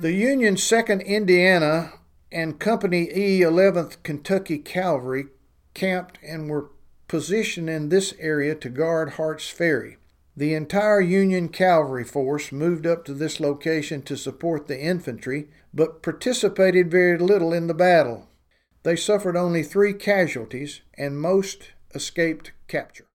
The Union 2nd Indiana and Company E 11th Kentucky Cavalry camped and were positioned in this area to guard Hart's Ferry. The entire Union cavalry force moved up to this location to support the infantry, but participated very little in the battle. They suffered only three casualties, and most escaped capture.